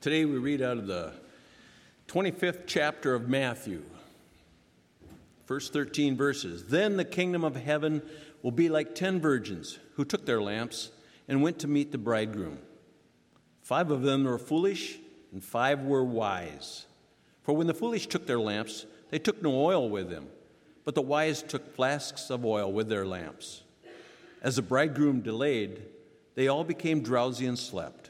Today we read out of the 25th chapter of Matthew, first 13 verses. Then the kingdom of heaven will be like ten virgins who took their lamps and went to meet the bridegroom. Five of them were foolish, and five were wise. For when the foolish took their lamps, they took no oil with them, but the wise took flasks of oil with their lamps. As the bridegroom delayed, they all became drowsy and slept.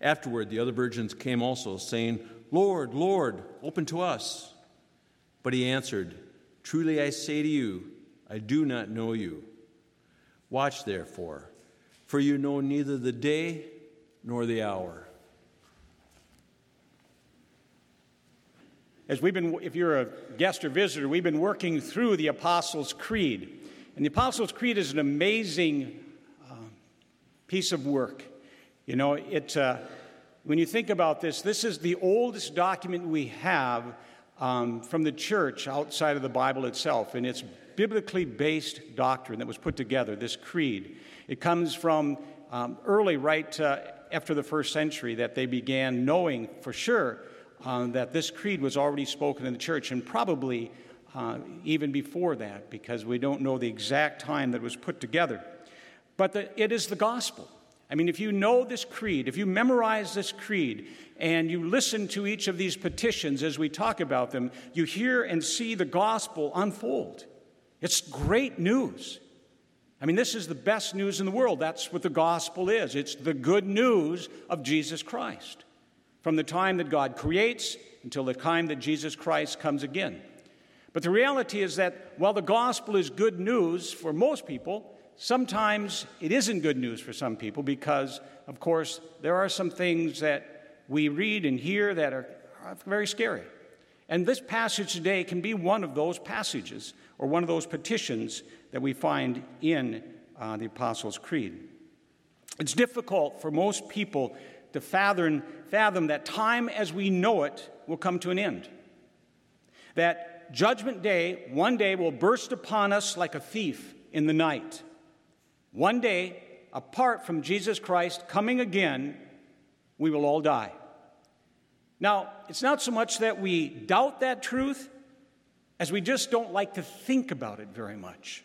Afterward, the other virgins came also, saying, Lord, Lord, open to us. But he answered, Truly I say to you, I do not know you. Watch therefore, for you know neither the day nor the hour. As we've been, if you're a guest or visitor, we've been working through the Apostles' Creed. And the Apostles' Creed is an amazing uh, piece of work. You know, it, uh, when you think about this, this is the oldest document we have um, from the church outside of the Bible itself, and it's biblically based doctrine that was put together, this creed. It comes from um, early, right uh, after the first century, that they began knowing for sure uh, that this creed was already spoken in the church, and probably uh, even before that, because we don't know the exact time that it was put together. But the, it is the gospel. I mean, if you know this creed, if you memorize this creed, and you listen to each of these petitions as we talk about them, you hear and see the gospel unfold. It's great news. I mean, this is the best news in the world. That's what the gospel is it's the good news of Jesus Christ. From the time that God creates until the time that Jesus Christ comes again. But the reality is that while the gospel is good news for most people, Sometimes it isn't good news for some people because, of course, there are some things that we read and hear that are, very scary. And this passage today can be one of those passages or one of those petitions that we find in uh, the Apostles' Creed. It's difficult for most people to fathom, fathom that time as we know it will come to an end. That judgment day, one day, will burst upon us like a thief in the night. One day, apart from Jesus Christ coming again, we will all die. Now, it's not so much that we doubt that truth as we just don't like to think about it very much.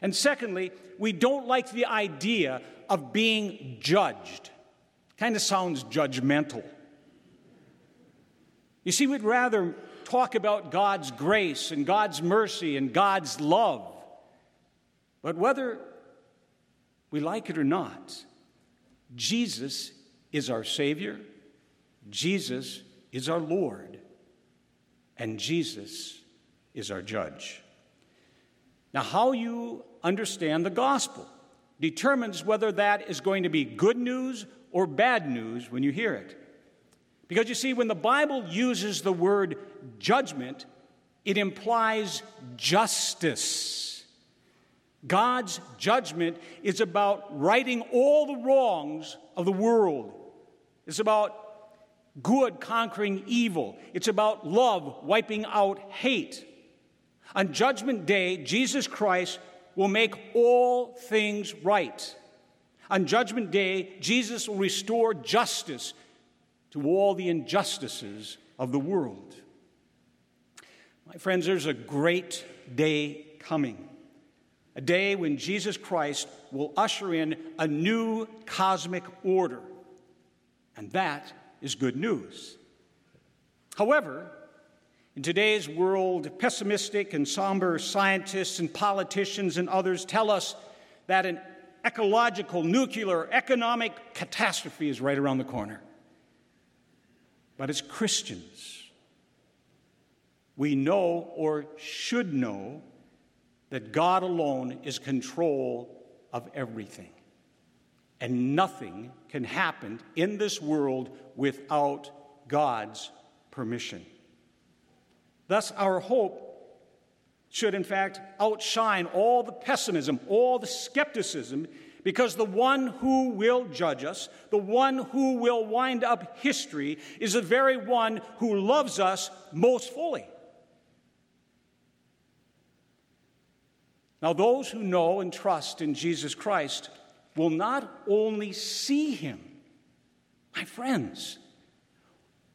And secondly, we don't like the idea of being judged. Kind of sounds judgmental. You see, we'd rather talk about God's grace and God's mercy and God's love. But whether we like it or not, Jesus is our Savior, Jesus is our Lord, and Jesus is our judge. Now, how you understand the gospel determines whether that is going to be good news or bad news when you hear it. Because you see, when the Bible uses the word judgment, it implies justice. God's judgment is about righting all the wrongs of the world. It's about good conquering evil. It's about love wiping out hate. On Judgment Day, Jesus Christ will make all things right. On Judgment Day, Jesus will restore justice to all the injustices of the world. My friends, there's a great day coming a day when Jesus Christ will usher in a new cosmic order. And that is good news. However, in today's world, pessimistic and somber scientists and politicians and others tell us that an ecological, nuclear, economic catastrophe is right around the corner. But as Christians, we know or should know that God alone is control of everything. And nothing can happen in this world without God's permission. Thus, our hope should, in fact, outshine all the pessimism, all the skepticism, because the one who will judge us, the one who will wind up history, is the very one who loves us most fully. Now, those who know and trust in Jesus Christ will not only see him, my friends,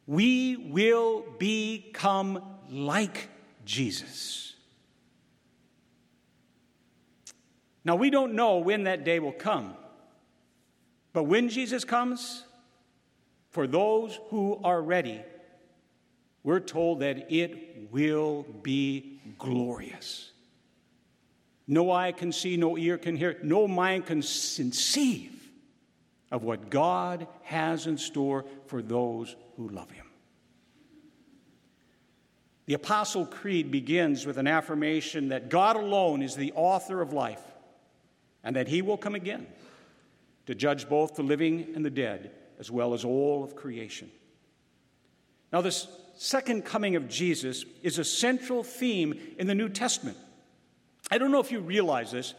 we will become like Jesus. Now, we don't know when that day will come, but when Jesus comes, for those who are ready, we're told that it will be glorious. No eye can see, no ear can hear, no mind can conceive of what God has in store for those who love Him. The Apostle Creed begins with an affirmation that God alone is the author of life and that He will come again to judge both the living and the dead, as well as all of creation. Now, this second coming of Jesus is a central theme in the New Testament. I don't know if you realize this,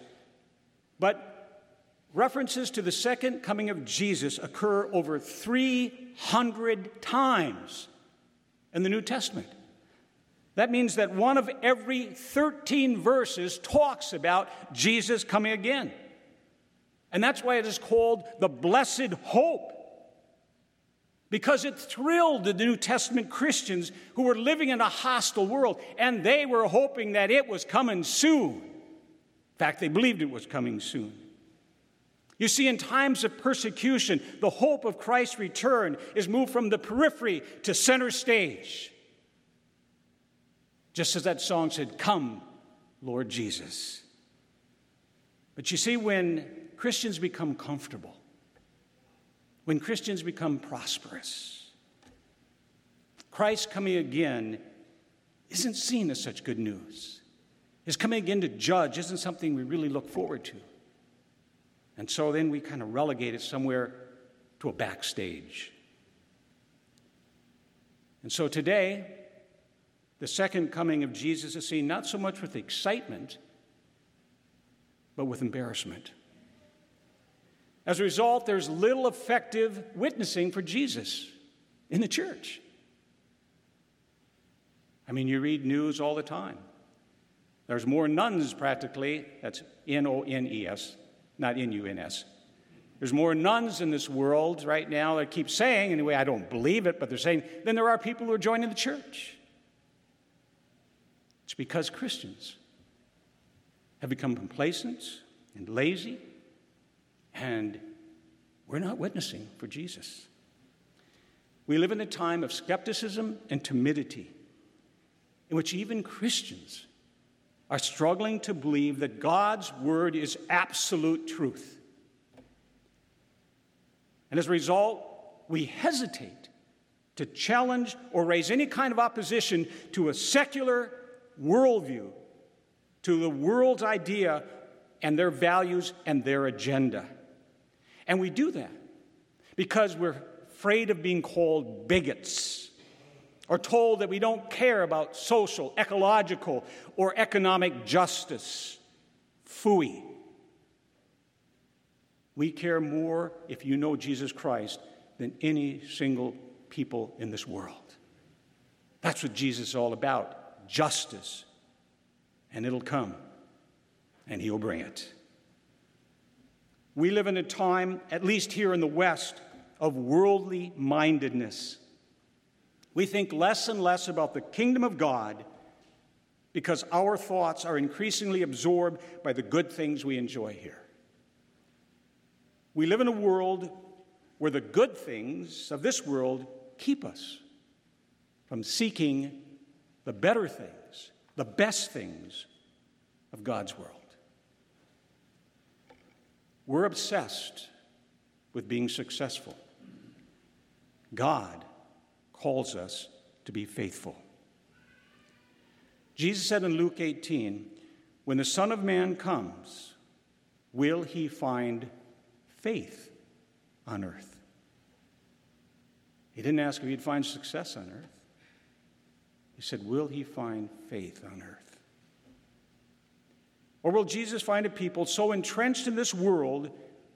but references to the second coming of Jesus occur over 300 times in the New Testament. That means that one of every 13 verses talks about Jesus coming again. And that's why it is called the blessed hope. Because it thrilled the New Testament Christians who were living in a hostile world, and they were hoping that it was coming soon. In fact, they believed it was coming soon. You see, in times of persecution, the hope of Christ's return is moved from the periphery to center stage. Just as that song said, Come, Lord Jesus. But you see, when Christians become comfortable, when Christians become prosperous. Christ coming again isn't seen as such good news. His coming again to judge isn't something we really look forward to. And so then we kind of relegate it somewhere to a backstage. And so today, the second coming of Jesus is seen not so much with excitement, but with embarrassment. As a result, there's little effective witnessing for Jesus in the church. I mean, you read news all the time. There's more nuns practically, that's N O N E S, not N U N S. There's more nuns in this world right now that keep saying, anyway, I don't believe it, but they're saying, then there are people who are joining the church. It's because Christians have become complacent and lazy and we're not witnessing for Jesus. We live in a time of skepticism and timidity in which even Christians are struggling to believe that God's word is absolute truth. And as a result, we hesitate to challenge or raise any kind of opposition to a secular worldview, to the world's idea and their values and their agenda. And we do that because we're afraid of being called bigots or told that we don't care about social, ecological, or economic justice. Fooey. We care more if you know Jesus Christ than any single people in this world. That's what Jesus is all about justice. And it'll come, and He'll bring it. We live in a time, at least here in the West, of worldly mindedness. We think less and less about the kingdom of God because our thoughts are increasingly absorbed by the good things we enjoy here. We live in a world where the good things of this world keep us from seeking the better things, the best things of God's world. We're obsessed with being successful. God calls us to be faithful. Jesus said in Luke 18, When the Son of Man comes, will he find faith on earth? He didn't ask if he'd find success on earth. He said, Will he find faith on earth? Or will Jesus find a people so entrenched in this world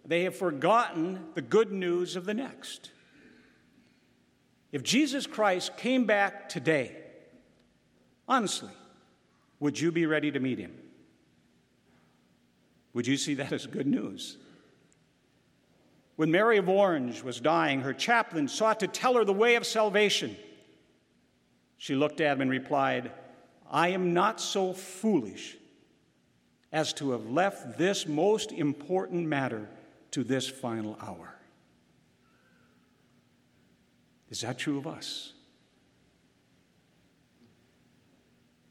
they have forgotten the good news of the next? If Jesus Christ came back today, honestly, would you be ready to meet him? Would you see that as good news? When Mary of Orange was dying, her chaplain sought to tell her the way of salvation. She looked at him and replied, I am not so foolish as to have left this most important matter to this final hour. Is that true of us?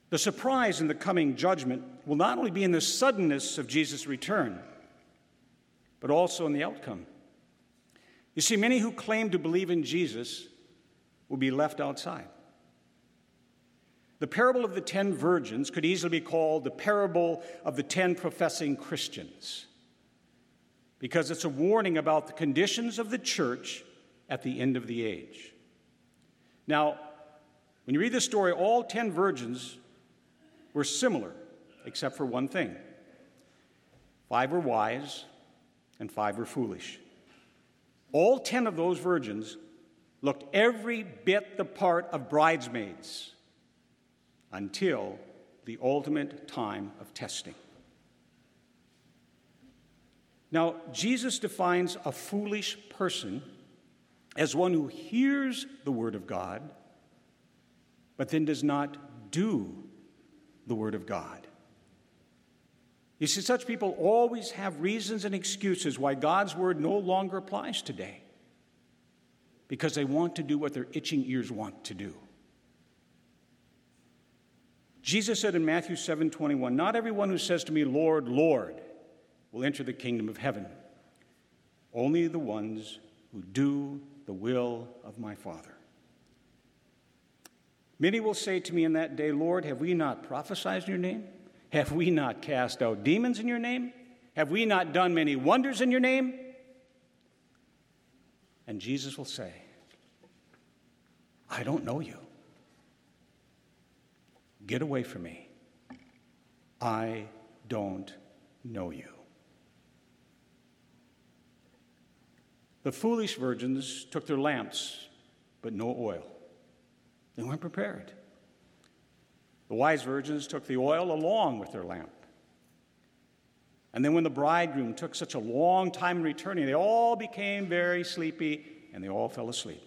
The surprise in the coming judgment will not only be in the suddenness of Jesus' return, but also in the outcome. You see, many who claim to believe in Jesus will be left outside. The parable of the ten virgins could easily be called the parable of the ten professing Christians, because it's a warning about the conditions of the church at the end of the age. Now, when you read this story, all ten virgins were similar, except for one thing five were wise, and five were foolish. All ten of those virgins looked every bit the part of bridesmaids until the ultimate time of testing. Now, Jesus defines a foolish person as one who hears the Word of God, but then does not do the Word of God. You see, such people always have reasons and excuses why God's Word no longer applies today because they want to do what their itching ears want to do. Jesus said in Matthew 7 21, Not everyone who says to me, Lord, Lord, will enter the kingdom of heaven. Only the ones who do the will of my Father. Many will say to me in that day, Lord, have we not prophesied in your name? Have we not cast out demons in your name? Have we not done many wonders in your name? And Jesus will say, I don't know you. Get away from me. I don't know you. The foolish virgins took their lamps, but no oil. They weren't prepared. The wise virgins took the oil along with their lamp. And then, when the bridegroom took such a long time in returning, they all became very sleepy and they all fell asleep.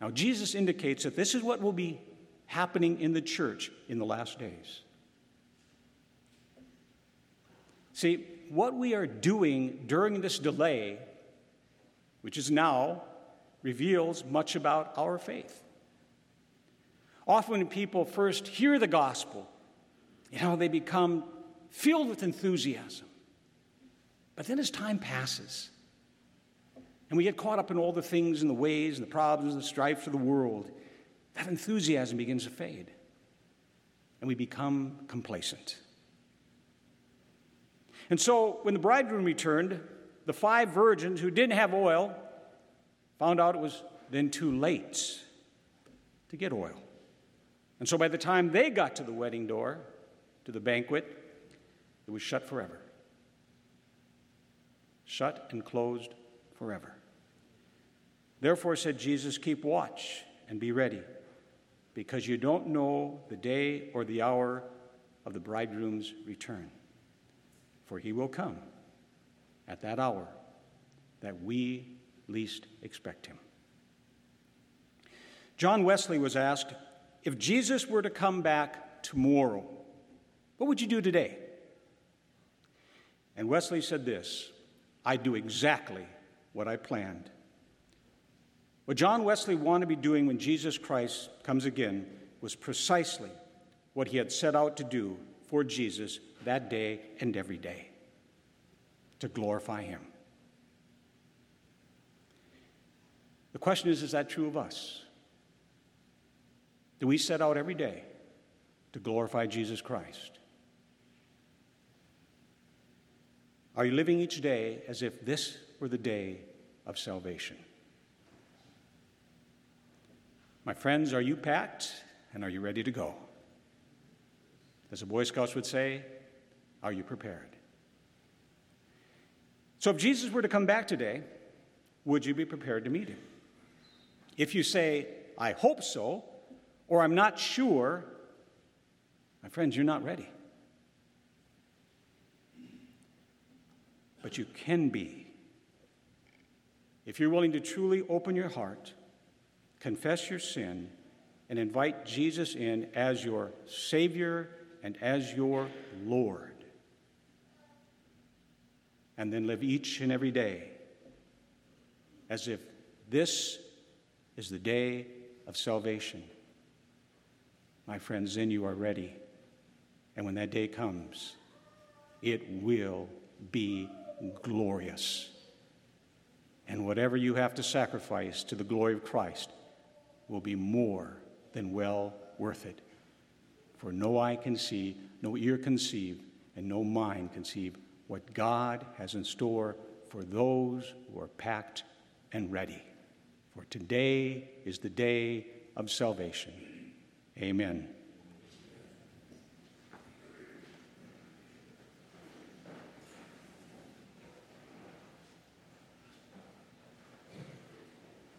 Now, Jesus indicates that this is what will be happening in the church in the last days. See, what we are doing during this delay, which is now reveals much about our faith. Often, when people first hear the gospel, you know, they become filled with enthusiasm. But then, as time passes, and we get caught up in all the things and the ways and the problems and the strife of the world, that enthusiasm begins to fade. And we become complacent. And so, when the bridegroom returned, the five virgins who didn't have oil Found out it was then too late to get oil. And so by the time they got to the wedding door, to the banquet, it was shut forever. Shut and closed forever. Therefore, said Jesus, keep watch and be ready, because you don't know the day or the hour of the bridegroom's return. For he will come at that hour that we least expect him. John Wesley was asked if Jesus were to come back tomorrow, what would you do today? And Wesley said this I'd do exactly what I planned. What John Wesley wanted to be doing when Jesus Christ comes again was precisely what he had set out to do for Jesus that day and every day to glorify him. The question is is that true of us? Do we set out every day to glorify Jesus Christ? Are you living each day as if this were the day of salvation? My friends, are you packed and are you ready to go? As the Boy Scouts would say, are you prepared? So, if Jesus were to come back today, would you be prepared to meet him? If you say, I hope so, or I'm not sure, my friends, you're not ready. But you can be. If you're willing to truly open your heart, confess your sin, and invite Jesus in as your Savior and as your Lord. And then live each and every day as if this is the day of salvation. My friends, then you are ready. And when that day comes, it will be glorious. And whatever you have to sacrifice to the glory of Christ will be more than well worth it. For no eye can see, no ear conceive, and no mind conceive what God has in store for those who are packed and ready. For today is the day of salvation. Amen.